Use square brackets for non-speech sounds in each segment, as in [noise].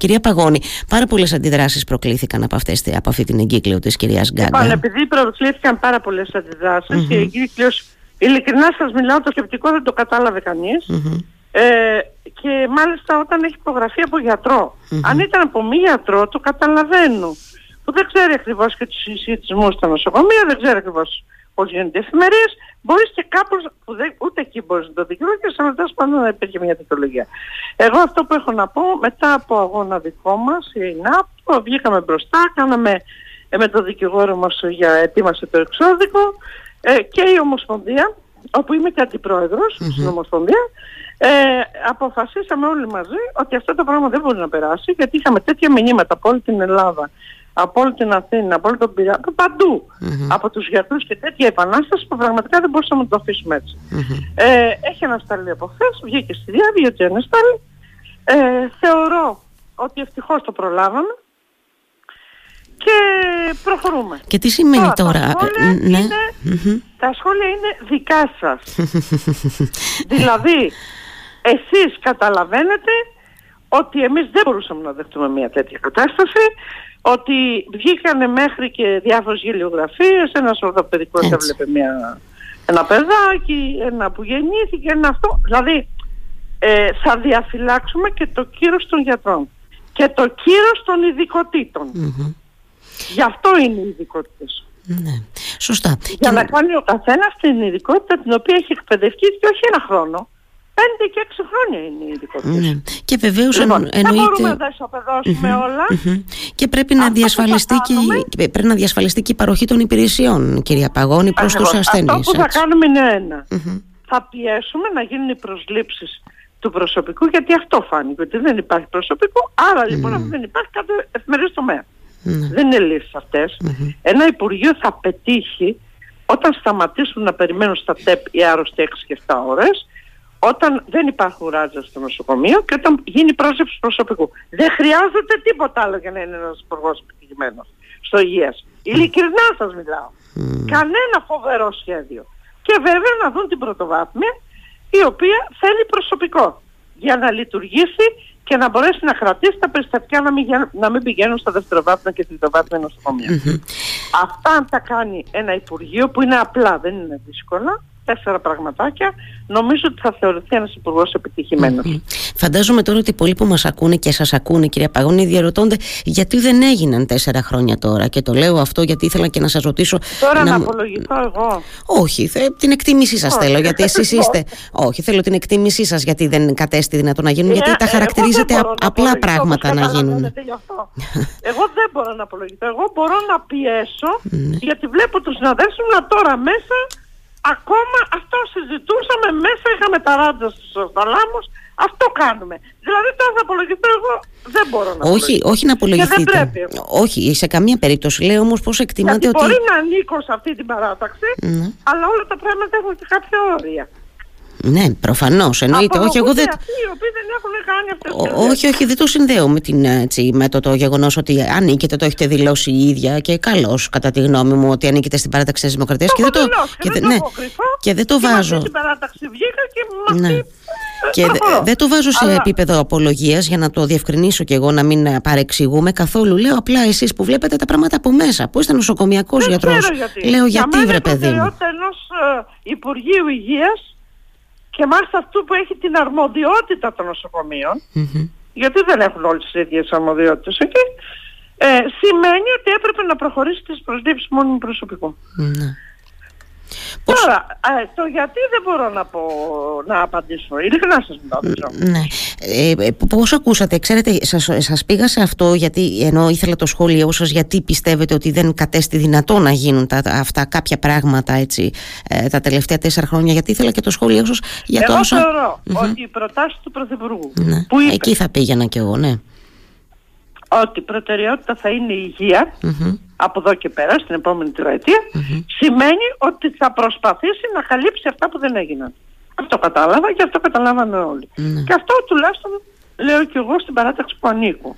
Κυρία Παγώνη, πάρα πολλές αντιδράσεις προκλήθηκαν από, αυτές, από αυτή την εγκύκλιο της κυρίας Γκάγκα. Λοιπόν, επειδή προκλήθηκαν πάρα πολλές αντιδράσεις, η εγκύκλιος, ειλικρινά σας μιλάω, το σκεπτικό δεν το κατάλαβε Ε, και μάλιστα όταν έχει υπογραφεί από Αν ήταν από μη γιατρό, το καταλαβαίνω. Που δεν ξέρει ακριβώς και τους συσχετισμούς στα νοσοκομεία, δεν ξέρει ακριβώς πώ γίνονται οι εφημερίες, μπορείς και κάπως που δεν, ούτε εκεί μπορείς να το δικαιολογήσεις και σε τέλος πάντων να υπήρχε μια δικαιολογία. Εγώ αυτό που έχω να πω, μετά από αγώνα δικό μας, η ΕΙΝΑΠ, βγήκαμε μπροστά, κάναμε ε, με τον δικηγόρο μας για ετοίμασε το εξώδικο ε, και η Ομοσπονδία, όπου είμαι και αντιπρόεδρος mm-hmm. στην Ομοσπονδία, ε, αποφασίσαμε όλοι μαζί ότι αυτό το πράγμα δεν μπορεί να περάσει γιατί είχαμε τέτοια μηνύματα από όλη την Ελλάδα από όλη την Αθήνα, από όλη τον Πειραιά, από τους γιατρούς και τέτοια επανάσταση που πραγματικά δεν μπορούσαμε να το αφήσουμε έτσι. Ε, έχει ανασταλεί από χθες, βγήκε στη διάβη ότι ανασταλεί. Ε, θεωρώ ότι ευτυχώς το προλάβαμε και προχωρούμε. Και τι σημαίνει τώρα, Τα σχόλια, ε, ναι. είναι, τα σχόλια είναι δικά σας. [laughs] δηλαδή, εσείς καταλαβαίνετε ότι εμείς δεν μπορούσαμε να δεχτούμε μια τέτοια κατάσταση ότι βγήκανε μέχρι και διάφορες γελιογραφίες, ένας ορθοπαιδικός έβλεπε μια, ένα παιδάκι, ένα που γεννήθηκε, ένα αυτό. Δηλαδή ε, θα διαφυλάξουμε και το κύρος των γιατρών και το κύρος των ειδικοτήτων. Γι' αυτό είναι οι ειδικότητες. Ναι, σωστά. Για να κάνει ο καθένας την ειδικότητα την οποία έχει εκπαιδευτεί και όχι ένα χρόνο. 5 και 6 χρόνια είναι η ειδικότητα. Ναι. Και βεβαίως λοιπόν, εννοείται. Δεν μπορούμε να τα ισοπεδώσουμε όλα. Και πρέπει να, διασφαλιστεί και, πρέπει να διασφαλιστεί και η παροχή των υπηρεσιών, κυρία Παγώνη, προς τους ασθενείς. Αυτό που θα κάνουμε είναι ένα. Θα πιέσουμε να γίνουν οι προσλήψεις του προσωπικού, γιατί αυτό φάνηκε, ότι δεν υπάρχει προσωπικό. Άρα λοιπόν, mm. δεν υπάρχει κάποιο εφημερίδα τομέα. Δεν είναι λύσεις αυτές. Ένα Υπουργείο θα πετύχει όταν σταματήσουν να περιμένουν στα ΤΕΠ οι άρρωστοι 6 και 7 ώρες όταν δεν υπάρχουν ράτζα στο νοσοκομείο και όταν γίνει πρόσληψη προσωπικού. Δεν χρειάζεται τίποτα άλλο για να είναι ένας υπουργός επιτυχημένος στο υγεία. Ειλικρινά σας μιλάω. Κανένα φοβερό σχέδιο. Και βέβαια να δουν την πρωτοβάθμια η οποία θέλει προσωπικό για να λειτουργήσει και να μπορέσει να κρατήσει τα περιστατικά να μην, να μην πηγαίνουν στα δευτεροβάθμια και τριτοβάθμια νοσοκομεία. Αυτά αν τα κάνει ένα Υπουργείο που είναι απλά, δεν είναι δύσκολα, τέσσερα πραγματάκια, νομίζω ότι θα θεωρηθεί ένας υπουργός επιτυχημένος. Φαντάζομαι τώρα ότι πολλοί που μας ακούνε και σας ακούνε, κυρία Παγώνη, διαρωτώνται γιατί δεν έγιναν τέσσερα χρόνια τώρα. Και το λέω αυτό γιατί ήθελα και να σας ρωτήσω. Τώρα να, να απολογηθώ εγώ. Όχι, θε, την εκτίμησή σας θέλω, γιατί εσείς [laughs] είστε. Όχι, θέλω την εκτίμησή σας γιατί δεν κατέστη δυνατόν να γίνουν, γιατί τα χαρακτηρίζετε απλά πράγματα να γίνουν. Εγώ δεν μπορώ να απολογηθώ. Εγώ μπορώ να πιέσω, ναι. γιατί βλέπω τους συναδέλφους να τώρα μέσα ακόμα αυτό συζητούσαμε μέσα, είχαμε τα ράτζα στους θαλάμους, αυτό κάνουμε. Δηλαδή τώρα θα απολογηθώ εγώ, δεν μπορώ να Όχι, όχι να απολογηθείτε. Όχι, σε καμία περίπτωση. Λέω όμως πώς εκτιμάτε Γιατί ότι... μπορεί να ανήκω σε αυτή την παράταξη, ναι. αλλά όλα τα πράγματα έχουν και κάποια όρια. Ναι, προφανώς. Εννοείται. Όχι, εγώ δεν. Αυτοί οι οποίοι δεν έχουν κάνει αυτές όχι, όχι, δεν το συνδέω με, την, έτσι, με το, το γεγονός ότι ανήκετε, το έχετε δηλώσει η ίδια και καλώς, κατά τη γνώμη μου, ότι ανήκετε στην παράταξη της Δημοκρατίας. Και, δεν το, και, δεν, ναι, και δεν το βάζω. Και παράταξη βγήκα και με ναι. Και δεν το βάζω σε επίπεδο απολογίας για να το διευκρινίσω και εγώ να μην παρεξηγούμε καθόλου. Λέω απλά εσείς που βλέπετε τα πράγματα από μέσα, που είστε νοσοκομιακός γιατρός. Λέω γιατί, βρε παιδί μου. ενός ε, Υπουργείου Υγείας και μάλιστα αυτού που έχει την αρμοδιότητα των νοσοκομείων, γιατί δεν έχουν όλες τις ίδιες αρμοδιότητες εκεί, ε, σημαίνει ότι έπρεπε να προχωρήσει τις προσλήψεις μόνιμου προσωπικού. Mm-hmm. Πώς... Τώρα, ε, το γιατί δεν μπορώ να, πω, να απαντήσω. Ειλικρινά σας μιλάω. Ναι. Ε, ε, πώς ακούσατε, ξέρετε, σας, σας πήγα σε αυτό γιατί ενώ ήθελα το σχόλιο σας γιατί πιστεύετε ότι δεν κατέστη δυνατό να γίνουν τα, αυτά κάποια πράγματα έτσι ε, τα τελευταία τέσσερα χρόνια γιατί ήθελα και το σχόλιο σας για εγώ το όσα... θεωρώ ότι η προτάση του Πρωθυπουργού ναι. που είπε, Εκεί θα πήγαινα κι εγώ, ναι. Ότι η προτεραιότητα θα είναι η υγεία από εδώ και πέρα στην επόμενη σημαίνει ότι θα προσπαθήσει να καλύψει αυτά που δεν έγιναν. Αυτό κατάλαβα και αυτό καταλάβαμε ναι. Και αυτό τουλάχιστον λέω και εγώ στην παράταξη που ανηκω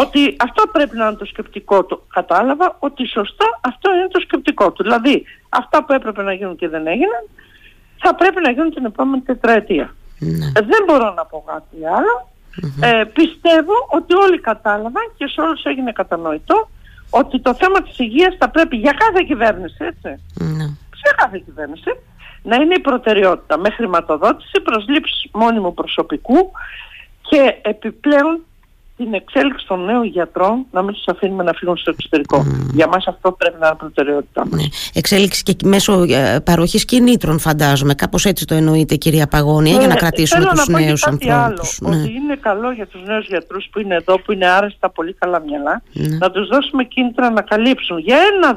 Ότι αυτό πρέπει να είναι το σκεπτικό του. Κατάλαβα ότι σωστά αυτό είναι το σκεπτικό του. Δηλαδή αυτά που έπρεπε να γίνουν και δεν έγιναν θα πρέπει να γίνουν την επόμενη τετραετία. Ναι. Ε, δεν μπορώ να πω κάτι άλλο Ε, πιστεύω ότι όλοι κατάλαβαν και σε όλους έγινε κατανοητό ότι το θέμα της υγείας θα πρέπει για κάθε κυβέρνηση, έτσι, σε κάθε κυβέρνηση, να είναι η προτεραιότητα με χρηματοδότηση, προσλήψη μόνιμου προσωπικού και επιπλέον την εξέλιξη των νέων γιατρών να μην τους αφήνουμε να φύγουν στο εξωτερικό. Για μας αυτό πρέπει να είναι προτεραιότητά μας. Ναι. Εξέλιξη και μέσω ε, παροχής κινήτρων, φαντάζομαι. Κάπως έτσι το εννοείται, κυρία Παγώνια, για να κρατήσουμε τους νέους ανθρώπους. Ναι. Ότι είναι καλό για τους νέους γιατρούς που είναι εδώ, που είναι άρεστα πολύ καλά μυαλά, ναι. να τους δώσουμε κίνητρα να καλύψουν για ένα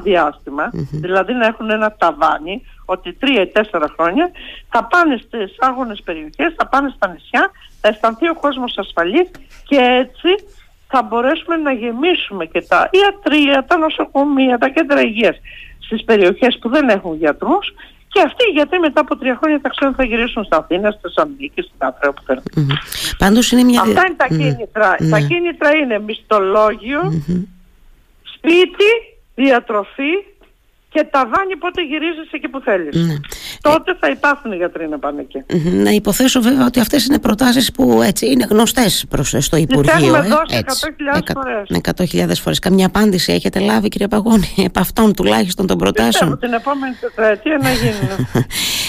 δηλαδή να έχουν ένα ταβάνι, ότι τρία ή τέσσερα χρόνια θα πάνε στις άγονες περιοχές, θα πάνε στα νησιά, θα αισθανθεί ο κόσμος ασφαλής και έτσι θα μπορέσουμε να γεμίσουμε και τα ιατρία, τα νοσοκομεία, τα κέντρα υγείας στις περιοχές που δεν έχουν γιατρούς και αυτοί οι γιατροί μετά από τρία χρόνια θα ξέρουν θα γυρίσουν στα Αθήνα, στη Θεσσαλονίκη, στην Άτρα που θέλουν. Mm-hmm. είναι μια... Αυτά είναι τα κίνητρα. Τα κίνητρα είναι σπίτι, διατροφή, και ταβάνι πότε γυρίζεις εκεί που θέλεις. Ναι. Τότε θα υπάρχουν οι γιατροί να πάνε εκεί. Να υποθέσω βέβαια ότι αυτές είναι προτάσεις που έτσι είναι γνωστές προς, στο Υπουργείο. Τις έχουμε ε; δώσει 100.000 φορές. 100.000 φορές. Καμιά απάντηση έχετε λάβει κύριε Παγώνη [laughs] επ' αυτών τουλάχιστον των προτάσεων; Πιστεύω την επόμενη τετραετία να γίνει.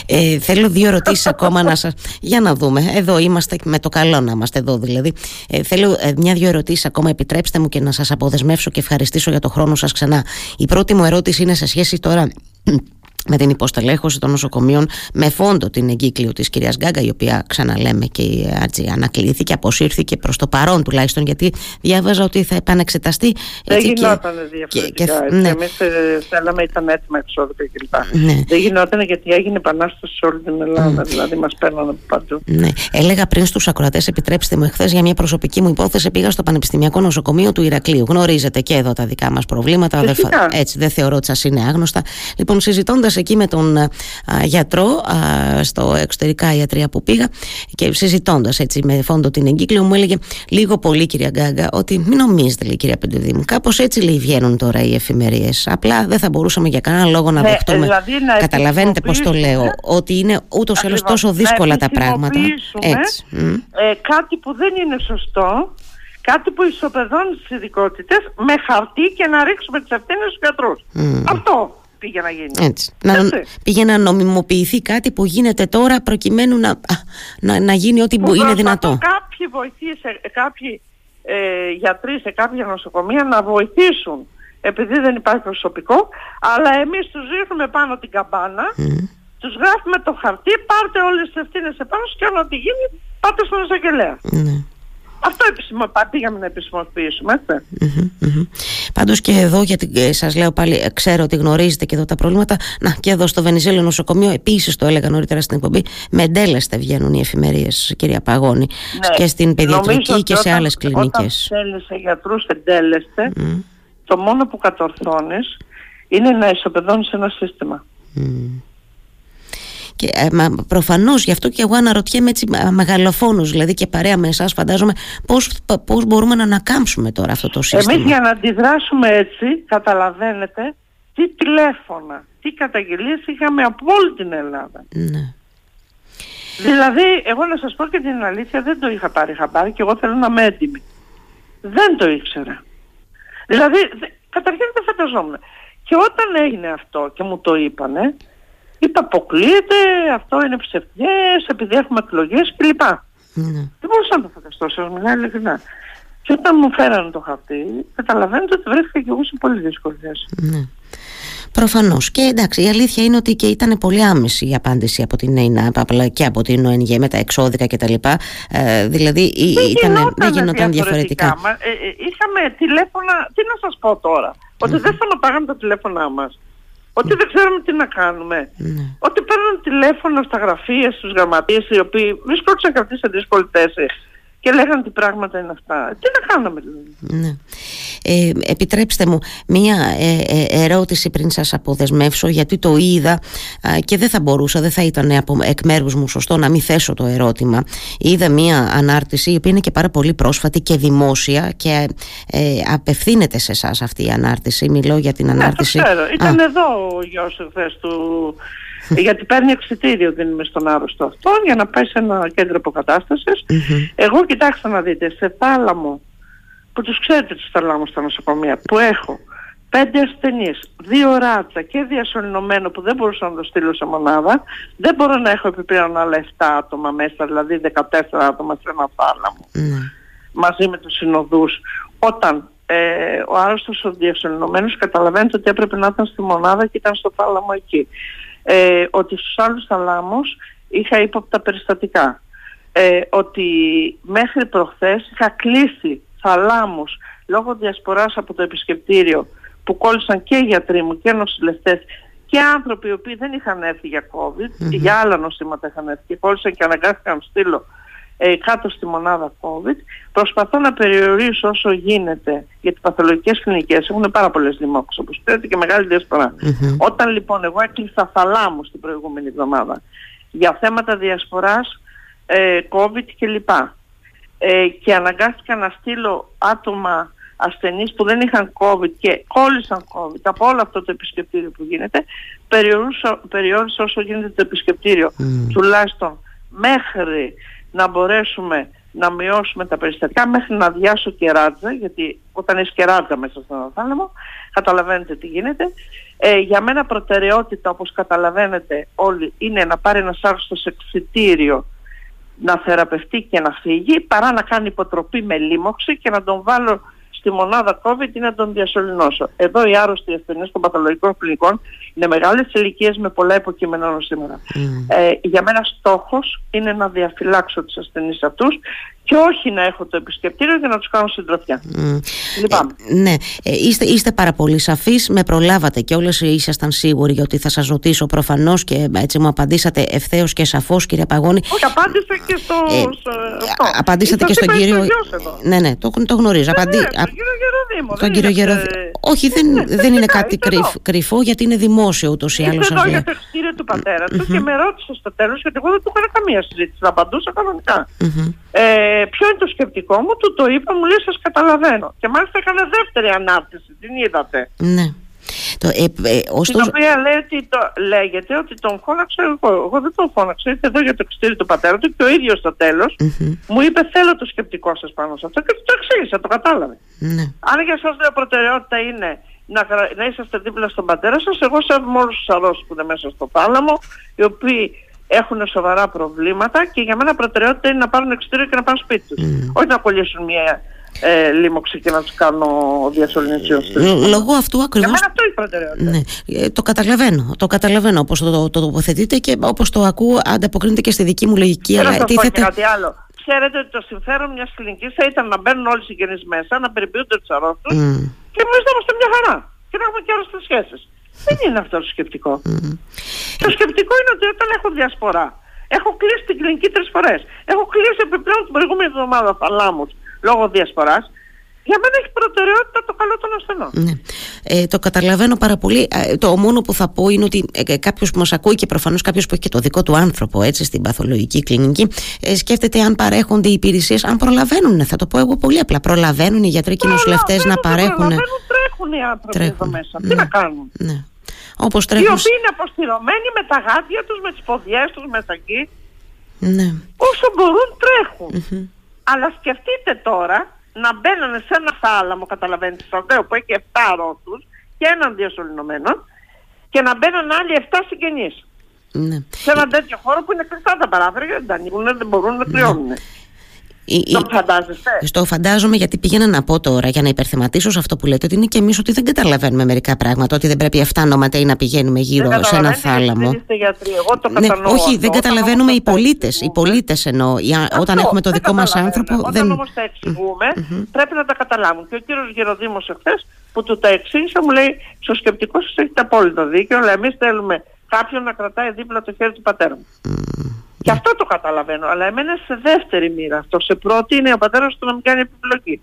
[laughs] ε, θέλω δύο ερωτήσεις [laughs] ακόμα να σας... Για να δούμε. Εδώ είμαστε με το καλό να είμαστε εδώ δηλαδή. Ε, θέλω ε, μια-δυο ερωτήσεις ακόμα επιτρέψτε μου και να σας αποδεσμεύσω και ευχαριστήσω για το χρόνο σας ξανά. Η πρώτη μου ερώτηση είναι σε σχέση τώρα με την υποστελέχωση των νοσοκομείων με φόντο την εγκύκλιο της κυρίας Γκάγκα η οποία ξαναλέμε και έτσι, ανακλήθηκε, αποσύρθηκε προς το παρόν τουλάχιστον γιατί διάβαζα ότι θα επανεξεταστεί Δεν γινόταν διαφορετικά και, και, ναι. εμείς ε, θέλαμε ήταν έτοιμα εξώδικα κλπ ναι. Δεν γινόταν γιατί έγινε επανάσταση σε όλη την Ελλάδα mm. δηλαδή μας παίρνανε από παντού ναι. Έλεγα πριν στους ακροατές επιτρέψτε μου εχθές για μια προσωπική μου υπόθεση πήγα στο Πανεπιστημιακό Νοσοκομείο του Ηρακλείου γνωρίζετε και εδώ τα δικά μας προβλήματα δεν, έτσι δεν θεωρώ ότι σας είναι άγνωστα λοιπόν συζητώντας εκεί με τον α, γιατρό α, στο εξωτερικά ιατρία που πήγα και συζητώντας έτσι με φόντο την εγκύκλιο μου έλεγε λίγο πολύ κυρία Γκάγκα ότι μην νομίζετε λέει κυρία Πεντεδήμου κάπως έτσι λέει βγαίνουν τώρα οι εφημερίες. απλά δεν θα μπορούσαμε για κανένα λόγο να ναι, δεχτούμε δηλαδή να καταλαβαίνετε πώς το λέω ότι είναι ούτως ή άλλως τόσο δύσκολα τα πράγματα έτσι. Ε, κάτι που δεν είναι σωστό κάτι που ισοπεδώνει τις ειδικότητες με χαρτί και να ρίξουμε τις ευθύνες στους γιατρούς. Αυτό πήγε να γίνει. Έτσι. Να, πήγε να νομιμοποιηθεί κάτι που γίνεται τώρα προκειμένου να, να, να γίνει ό,τι που είναι δυνατό. Κάποιοι βοηθοί, κάποιοι ε, γιατροί σε κάποια νοσοκομεία να βοηθήσουν επειδή δεν υπάρχει προσωπικό, αλλά εμείς τους ρίχνουμε πάνω την καμπάνα, mm. τους γράφουμε το χαρτί, πάρτε όλες τις ευθύνες επάνω και ό,τι γίνει πάτε στον εισαγγελέα. Mm. Αυτό επισημο, πήγαμε να επισημοποιήσουμε, Πάντως και εδώ, γιατί ε, σας λέω πάλι, ε, ξέρω ότι γνωρίζετε και εδώ τα προβλήματα. Να, και εδώ στο Βενιζέλο νοσοκομείο, επίσης το έλεγα νωρίτερα στην εκπομπή, με εντέλεστε βγαίνουν οι εφημερίες, κυρία Παγώνη, ναι. και στην παιδιατρική και σε άλλες κλινικές. Όταν θέλεις σε γιατρούς εντέλεστε, το μόνο που κατορθώνεις είναι να ισοπεδώνεις ένα σύστημα. Και ε, προφανώς γι' αυτό και εγώ αναρωτιέμαι έτσι μεγαλοφόνους, δηλαδή και παρέα με εσάς, φαντάζομαι, πώς πώς μπορούμε να ανακάμψουμε τώρα αυτό το σύστημα. Εμείς για να αντιδράσουμε έτσι, καταλαβαίνετε, τι τηλέφωνα, τι καταγγελίες είχαμε από όλη την Ελλάδα. Ναι. Δηλαδή, εγώ να σας πω και την αλήθεια, δεν το είχα πάρει χαμπάρι και εγώ θέλω να είμαι έντιμη. Δεν το ήξερα. Δηλαδή, καταρχήν δεν φανταζόμουν. Και όταν έγινε αυτό και μου το είπανε, Είπα αποκλείεται, αυτό είναι ψευτιές, επειδή έχουμε εκλογές κλπ. Ναι. Δεν μπορούσα να το φανταστώ, σας μιλάω ειλικρινά. Και όταν μου φέρανε το χαρτί, καταλαβαίνετε ότι βρέθηκα και εγώ σε πολύ δύσκολη θέση. Ναι. Προφανώς. Και εντάξει, η αλήθεια είναι ότι και ήταν πολύ άμεση η απάντηση από την ΕΙΝΑΠ και από την ΟΕΝΓΕ με τα εξώδικα κτλ. Ε, δηλαδή δεν ήταν, δεν γινόταν διαφορετικά. Ε, ε, είχαμε τηλέφωνα, τι να σας πω τώρα, ότι mm-hmm. δεν σταματάγαμε τα τηλέφωνά μας. Ότι δεν ξέρουμε τι να κάνουμε. Ναι. Ότι παίρνουν τηλέφωνο στα γραφεία, στους γραμματείες οι οποίοι βρίσκονταν κρατήσει σε δύσκολη θέση και λέγανε τι πράγματα είναι αυτά. Τι να κάνουμε δηλαδή. Ναι. Ε, επιτρέψτε μου μία ε, ε, ερώτηση πριν σας αποδεσμεύσω γιατί το είδα και δεν θα μπορούσα, δεν θα ήταν από, εκ μέρους μου σωστό να μην θέσω το ερώτημα. Είδα μία ανάρτηση η οποία είναι και πάρα πολύ πρόσφατη και δημόσια και ε, απευθύνεται σε εσάς αυτή η ανάρτηση. Μιλώ για την ναι, ανάρτηση. Ναι, Ήταν εδώ ο γιος του γιατί παίρνει εξητήριο δίνουμε στον άρρωστο αυτό για να πάει σε ένα κέντρο Εγώ κοιτάξτε να δείτε, σε θάλαμο, που τους ξέρετε τους θαλάμους στα νοσοκομεία, που έχω πέντε ασθενείς, δύο ράτσα και διασωληνωμένο που δεν μπορούσα να το στείλω σε μονάδα, δεν μπορώ να έχω επιπλέον άλλα 7 άτομα μέσα, δηλαδή 14 άτομα σε ένα θάλαμο. Mm. Μαζί με τους συνοδούς. Όταν ε, ο άρρωστος ο διασωληνωμένος καταλαβαίνετε ότι έπρεπε να ήταν στη μονάδα και ήταν στο θάλαμο εκεί. Ε, ότι στους άλλους θαλάμους είχα ύποπτα περιστατικά. Ε, ότι μέχρι προχθές είχα κλείσει θαλάμους λόγω διασποράς από το επισκεπτήριο που κόλλησαν και οι γιατροί μου και νοσηλευτές και άνθρωποι οι οποίοι δεν είχαν έρθει για COVID, mm για άλλα νοσήματα είχαν έρθει και κόλλησαν και αναγκάστηκαν να στείλω ε, κάτω στη μονάδα COVID. Προσπαθώ να περιορίσω όσο γίνεται, γιατί οι παθολογικές κλινικές έχουν πάρα πολλές λοιμώξεις, όπως ξέρετε και μεγάλη Όταν λοιπόν εγώ έκλεισα θαλάμου την προηγούμενη εβδομάδα για θέματα διασποράς, ε, COVID κλπ. Ε, και αναγκάστηκα να στείλω άτομα ασθενείς που δεν είχαν COVID και κόλλησαν COVID από όλο αυτό το επισκεπτήριο που γίνεται, περιόρισα, όσο γίνεται το επισκεπτήριο τουλάχιστον μέχρι να μπορέσουμε να μειώσουμε τα περιστατικά μέχρι να διάσω κεράτζα, γιατί όταν έχει κεράτζα μέσα στον θάλαμο, καταλαβαίνετε τι γίνεται. Ε, για μένα προτεραιότητα, όπως καταλαβαίνετε όλοι, είναι να πάρει ένας άρρωστος εξητήριο να θεραπευτεί και να φύγει, παρά να κάνει υποτροπή με λίμωξη και να τον βάλω στη μονάδα COVID ή να τον διασωληνώσω. Εδώ οι άρρωστοι ασθενείς των παθολογικών κλινικών είναι μεγάλες ηλικίες με πολλά υποκείμενα νοσήματα. Mm. Ε, για μένα στόχος είναι να διαφυλάξω τους ασθενείς αυτούς και όχι να έχω το επισκεπτήριο για να τους κάνω συντροφιά. Mm. Ε, ναι, ε, είστε, είστε πάρα πολύ σαφείς. Με προλάβατε και όλες ήσασταν σίγουροι ότι θα σας ρωτήσω προφανώς και έτσι μου απαντήσατε ευθέως και σαφώς, κύριε Παγώνη. Όχι, απάντησα και στο. Ε, ε απαντήσατε και στον κύριο. Ναι, ναι, το, το γνωρίζω. Ναι, Απαντή... ναι, τον κύριο Γεροδήμο. Τον κύριο Γεροδήμο. Όχι, δεν, ναι, δεν είναι κάτι κρυφό γιατί είναι δημόσιο ούτως ή άλλως. Ήρθε για το εξητήριο του πατέρα του και με ρώτησε στο τέλος γιατί εγώ δεν του έκανα καμία συζήτηση. Θα απαντούσα κανονικά. Ε, ποιο είναι το σκεπτικό μου, του το είπα, μου λέει σας καταλαβαίνω. Και μάλιστα έκανε δεύτερη ανάρτηση, την είδατε. Ναι. Το, ε, ε, ωστόσο... Την οποία λέει ότι το, λέγεται ότι τον φώναξα εγώ. Εγώ δεν τον φώναξα. Ήρθε εδώ για το εξτήριο του πατέρα του και ο ίδιος στο τέλος μου είπε: Θέλω το σκεπτικό σας πάνω σε αυτό. Και το εξήγησα, το κατάλαβε. Ναι. Αν για εσά λέω προτεραιότητα είναι να, να είσαστε δίπλα στον πατέρα σας, εγώ σέβομαι όλου τους αρρώστους που είναι μέσα στο θάλαμο, οι οποίοι έχουν σοβαρά προβλήματα και για μένα προτεραιότητα είναι να πάρουν εξωτερικό και να πάνε σπίτι τους. Mm. Όχι να κολλήσουν μια ε, λίμωξη και να τους κάνω διασωληνισίων Λόγω αυτού ακριβώς... Για μένα αυτό είναι προτεραιότητα. Ναι. Ε, το καταλαβαίνω. Το καταλαβαίνω όπως το, το, το τοποθετείτε και όπως το ακούω ανταποκρίνεται και στη δική μου λογική. Θέλω να πω και κάτι άλλο. Ξέρετε ότι το συμφέρον μιας κλινικής θα ήταν να μπαίνουν όλοι οι συγγενείς μέσα, να περιποιούνται τους αρρώστους mm. και εμείς να είμαστε μια χαρά και να έχουμε και άλλες σχέσεις. Δεν είναι αυτό το σκεπτικό. Το σκεπτικό είναι ότι όταν έχω διασπορά, έχω κλείσει την κλινική τρεις φορές. Έχω κλείσει επιπλέον την προηγούμενη εβδομάδα θαλάμους λόγω διασποράς για μένα έχει προτεραιότητα το καλό των ασθενών. Ναι. Ε, το καταλαβαίνω πάρα πολύ. Ε, το μόνο που θα πω είναι ότι ε, ε κάποιος που μας ακούει και προφανώς κάποιος που έχει και το δικό του άνθρωπο έτσι, στην παθολογική κλινική, ε, σκέφτεται αν παρέχονται οι υπηρεσίες, αν προλαβαίνουν. Θα το πω εγώ πολύ απλά. Προλαβαίνουν οι γιατροί και οι νοσηλευτές να παρέχουν. Προλαβαίνουν, τρέχουν οι άνθρωποι τρέχουν. εδώ μέσα. Ναι. Τι να κάνουν; Ναι. Όπως τρέχουν... Οι οποίοι είναι αποστηρωμένοι με τα γάντια τους, με τις ποδιές τους μέσα εκεί. Ναι. Όσο μπορούν τρέχουν. Mm-hmm. Αλλά σκεφτείτε τώρα να μπαίνουν σε ένα θάλαμο, καταλαβαίνετε, στο οποίο που έχει 7 ρότους και έναν διασωληνωμένο και να μπαίνουν άλλοι 7 συγγενείς. Ναι. Σε ένα τέτοιο χώρο που είναι κλειστά τα παράθυρα γιατί δεν ανοίγουν, δεν μπορούν να κρυώνουν. Ναι. Το φαντάζεστε; Στο φαντάζομαι γιατί πήγαινα να πω τώρα για να υπερθεματίσω σε αυτό που λέτε ότι είναι και εμείς ότι δεν καταλαβαίνουμε μερικά πράγματα. Ότι δεν πρέπει αυτά νόματα ή να πηγαίνουμε γύρω σε ένα θάλαμο. Δεν είστε γιατροί. Εγώ το ναι, όχι, δεν καταλαβαίνουμε οι πολίτες. Οι πολίτες εννοώ. Όταν έχουμε το δικό μας άνθρωπο. Όταν δεν... όμως τα εξηγούμε, πρέπει να τα καταλάβουν. Και ο κύριος Γεροδήμος εχθές που του τα εξήγησα μου λέει: Στο σκεπτικό σας έχετε απόλυτο δίκιο, αλλά εμείς θέλουμε κάποιον να κρατάει δίπλα το χέρι του πατέρα μου. Και αυτό το καταλαβαίνω. Αλλά εμένα σε δεύτερη μοίρα αυτό. Σε πρώτη είναι ο πατέρας του να μην κάνει επιπλοκή.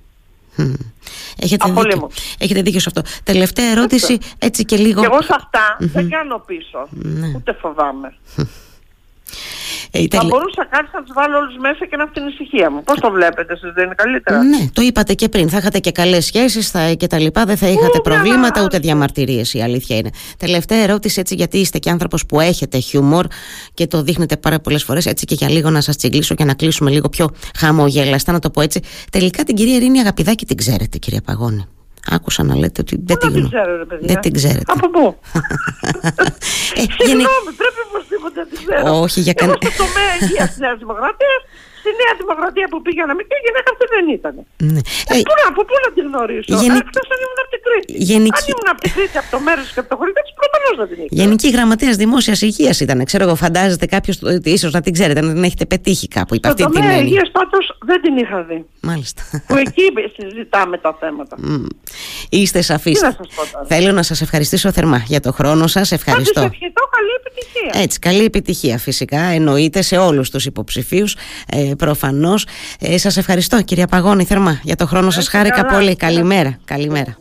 Έχετε δίκιο. Έχετε δίκιο σε αυτό. Τελευταία ερώτηση, έτσι και λίγο. Και εγώ σε αυτά δεν κάνω πίσω. Ναι. Ούτε φοβάμαι. Ε, Θα μπορούσα κάτι να τους βάλω όλους μέσα και να αυτή την ησυχία μου. Πώς το βλέπετε, εσείς δεν είναι καλύτερα; Ναι, το είπατε και πριν. Θα είχατε και καλές σχέσεις και τα λοιπά. Δεν θα είχατε προβλήματα ούτε διαμαρτυρίες. Η αλήθεια είναι. Τελευταία ερώτηση, έτσι, γιατί είστε και άνθρωπος που έχετε χιούμορ και το δείχνετε πάρα πολλές φορές. Έτσι και για λίγο να σας τσιγκλίσω και να κλείσουμε λίγο πιο χαμογελαστά, να το πω έτσι. Τελικά την κυρία Ειρήνη Αγαπηδάκη την ξέρετε, κυρία Παγώνη. Άκουσα να λέτε ότι δεν την γνωρίζω. Δεν, δεν την ξέρετε. Από πού; [laughs] ε, Συγγνώμη, πρέπει οπωσδήποτε να την ξέρω. Όχι, για κανένα. Εγώ στο τομέα υγεία της Νέας Δημοκρατίας στη Νέα Δημοκρατία που πήγαινα μικρή γυναίκα αυτή δεν ήταν. Ναι. Ε, πού να, από πού να την γνωρίσω; Γενι... Εκτός αν ήμουν από την Κρήτη. Γενική... Αν ήμουν από την Κρήτη, από το μέρος και από το χωριό της, προφανώς να την ήξερα. Γενική Γραμματέα Δημόσιας Υγείας ήταν. Ξέρω εγώ, φαντάζεται κάποιος ίσως να την ξέρετε, να την έχετε πετύχει κάπου. Στο αυτή τομέα υγείας πάντως δεν την είχα δει. Μάλιστα. Που εκεί συζητάμε τα θέματα. Mm. Είστε σαφείς. Θέλω να σας ευχαριστήσω θερμά για το χρόνο σας. Ευχαριστώ. Θα ευχηθώ καλή επιτυχία. Έτσι, καλή επιτυχία φυσικά. Εννοείται σε όλους τους υποψηφίους. Ε, Προφανώς. Ε, σας ευχαριστώ κυρία Παγώνη θερμά για το χρόνο σας. Χάρηκα πολύ. Καλημέρα. Καλημέρα.